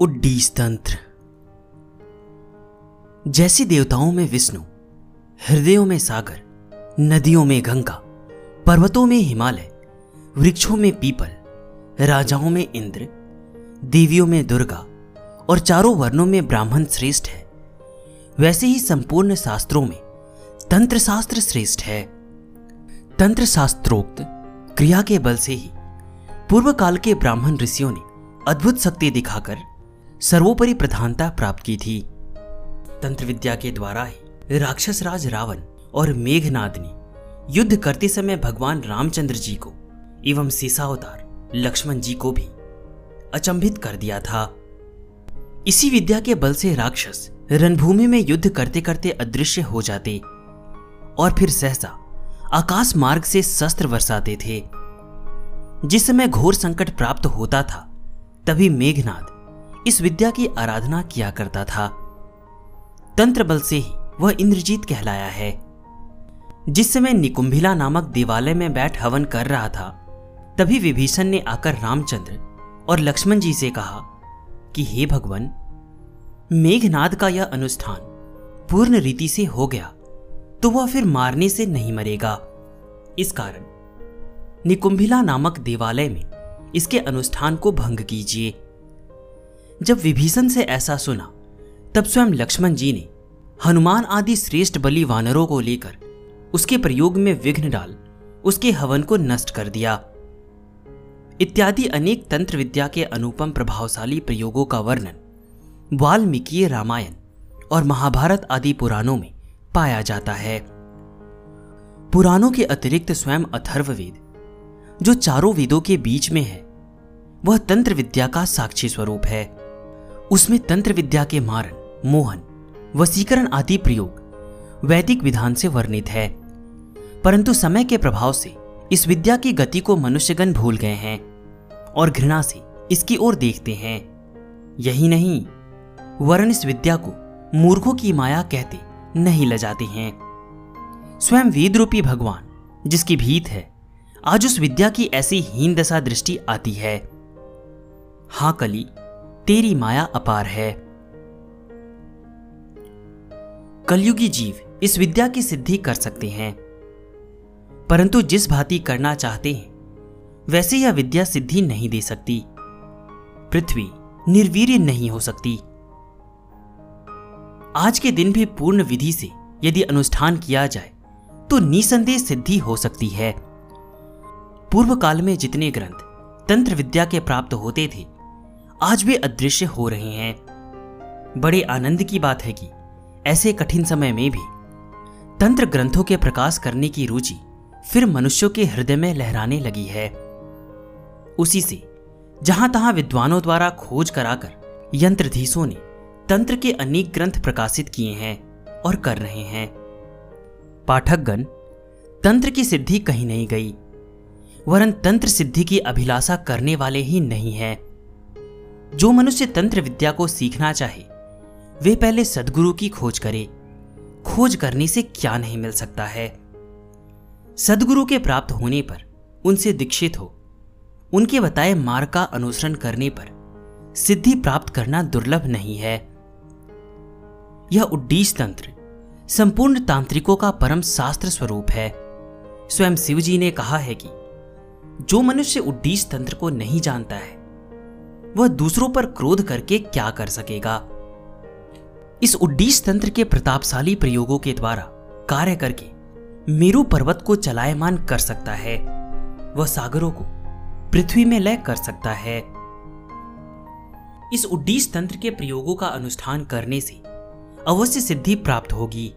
उड्डीस तंत्र। जैसे देवताओं में विष्णु, हृदयों में सागर, नदियों में गंगा, पर्वतों में हिमालय, वृक्षों में पीपल, राजाओं में इंद्र, देवियों में दुर्गा और चारों वर्णों में ब्राह्मण श्रेष्ठ है, वैसे ही संपूर्ण शास्त्रों में तंत्र शास्त्र श्रेष्ठ है। तंत्र शास्त्रोक्त क्रिया के बल से ही पूर्व काल के ब्राह्मण ऋषियों ने अद्भुत शक्ति दिखाकर सर्वोपरि प्रधानता प्राप्त की थी। तंत्र विद्या के द्वारा ही राक्षस राज रावण और मेघनाद ने युद्ध करते समय भगवान रामचंद्र जी को एवं सीसावतार लक्ष्मण जी को भी अचंभित कर दिया था। इसी विद्या के बल से राक्षस रणभूमि में युद्ध करते करते अदृश्य हो जाते और फिर सहसा आकाश मार्ग से शस्त्र बरसाते थे। जिस समय घोर संकट प्राप्त होता था, तभी मेघनाद इस विद्या की आराधना किया करता था। तंत्र बल से ही वह इंद्रजीत कहलाया है जिस समय निकुंभिला नामक देवालय में बैठ हवन कर रहा था। तभी विभीषण ने आकर रामचंद्र और लक्ष्मण जी से कहा कि, हे भगवान, मेघनाद का यह अनुष्ठान पूर्ण रीति से हो गया तो वह फिर मारने से नहीं मरेगा। इस कारण निकुंभिला नामक देवालय में इसके अनुष्ठान को भंग कीजिए। जब विभीषण से ऐसा सुना, तब स्वयं लक्ष्मण जी ने हनुमान आदि श्रेष्ठ बलि वानरों को लेकर उसके प्रयोग में विघ्न डाल, उसके हवन को नष्ट कर दिया। इत्यादि अनेक तंत्र विद्या के अनुपम प्रभावशाली प्रयोगों का वर्णन वाल्मीकि रामायण और महाभारत आदि पुराणों में पाया जाता है। पुराणों के अतिरिक्त स्वयं अथर्ववेद जो चारों वेदों के बीच में है, वह तंत्र विद्या का साक्षी स्वरूप है। उसमें तंत्र विद्या के मारन मोहन, वसीकरण आदि प्रयोग, वैदिक विधान से वर्णित है। परंतु समय के प्रभाव से इस विद्या की गति को मनुष्यगण भूल गए हैं और घृणा से इसकी ओर देखते हैं। यही नहीं वरण इस विद्या को मूर्खों की माया कहते नहीं लजाते हैं। स्वयं वेद रूपी भगवान, जिसकी भीत है, आज उस विद्या की ऐसी हीन दशा दृष्टि आती है। हाँ कली तेरी माया अपार है। कलयुगी जीव इस विद्या की सिद्धि कर सकते हैं, परंतु जिस भांति करना चाहते हैं, वैसे यह विद्या सिद्धि नहीं दे सकती। पृथ्वी निर्वीर्य नहीं हो सकती। आज के दिन भी पूर्ण विधि से यदि अनुष्ठान किया जाए तो निसंदेह सिद्धि हो सकती है। पूर्व काल में जितने ग्रंथ तंत्र विद्या के प्राप्त होते थे आज वे अदृश्य हो रहे हैं। बड़े आनंद की बात है कि ऐसे कठिन समय में भी तंत्र ग्रंथों के प्रकाश करने की रुचि फिर मनुष्यों के हृदय में लहराने लगी है। उसी से जहाँ तहां विद्वानों द्वारा खोज कराकर यंत्रधीशों ने तंत्र के अनेक ग्रंथ प्रकाशित किए हैं और कर रहे हैं। पाठकगण तंत्र की सिद्धि कहीं नहीं गई, वरन तंत्र सिद्धि की अभिलाषा करने वाले ही नहीं है। जो मनुष्य तंत्र विद्या को सीखना चाहे, वे पहले सदगुरु की खोज करे। खोज करने से क्या नहीं मिल सकता है? सदगुरु के प्राप्त होने पर उनसे दीक्षित हो। उनके बताए मार्ग का अनुसरण करने पर सिद्धि प्राप्त करना दुर्लभ नहीं है। यह उड्डीस तंत्र संपूर्ण तांत्रिकों का परम शास्त्र स्वरूप है। स्वयं शिव जी ने कहा है कि जो मनुष्य उड्डीस तंत्र को नहीं जानता है वह दूसरों पर क्रोध करके क्या कर सकेगा? इस उड्डीस तंत्र के प्रतापशाली प्रयोगों के द्वारा कार्य करके मेरु पर्वत को चलायमान कर सकता है। वह सागरों को पृथ्वी में लय कर सकता है। इस उड्डीस तंत्र के प्रयोगों का अनुष्ठान करने से अवश्य सिद्धि प्राप्त होगी।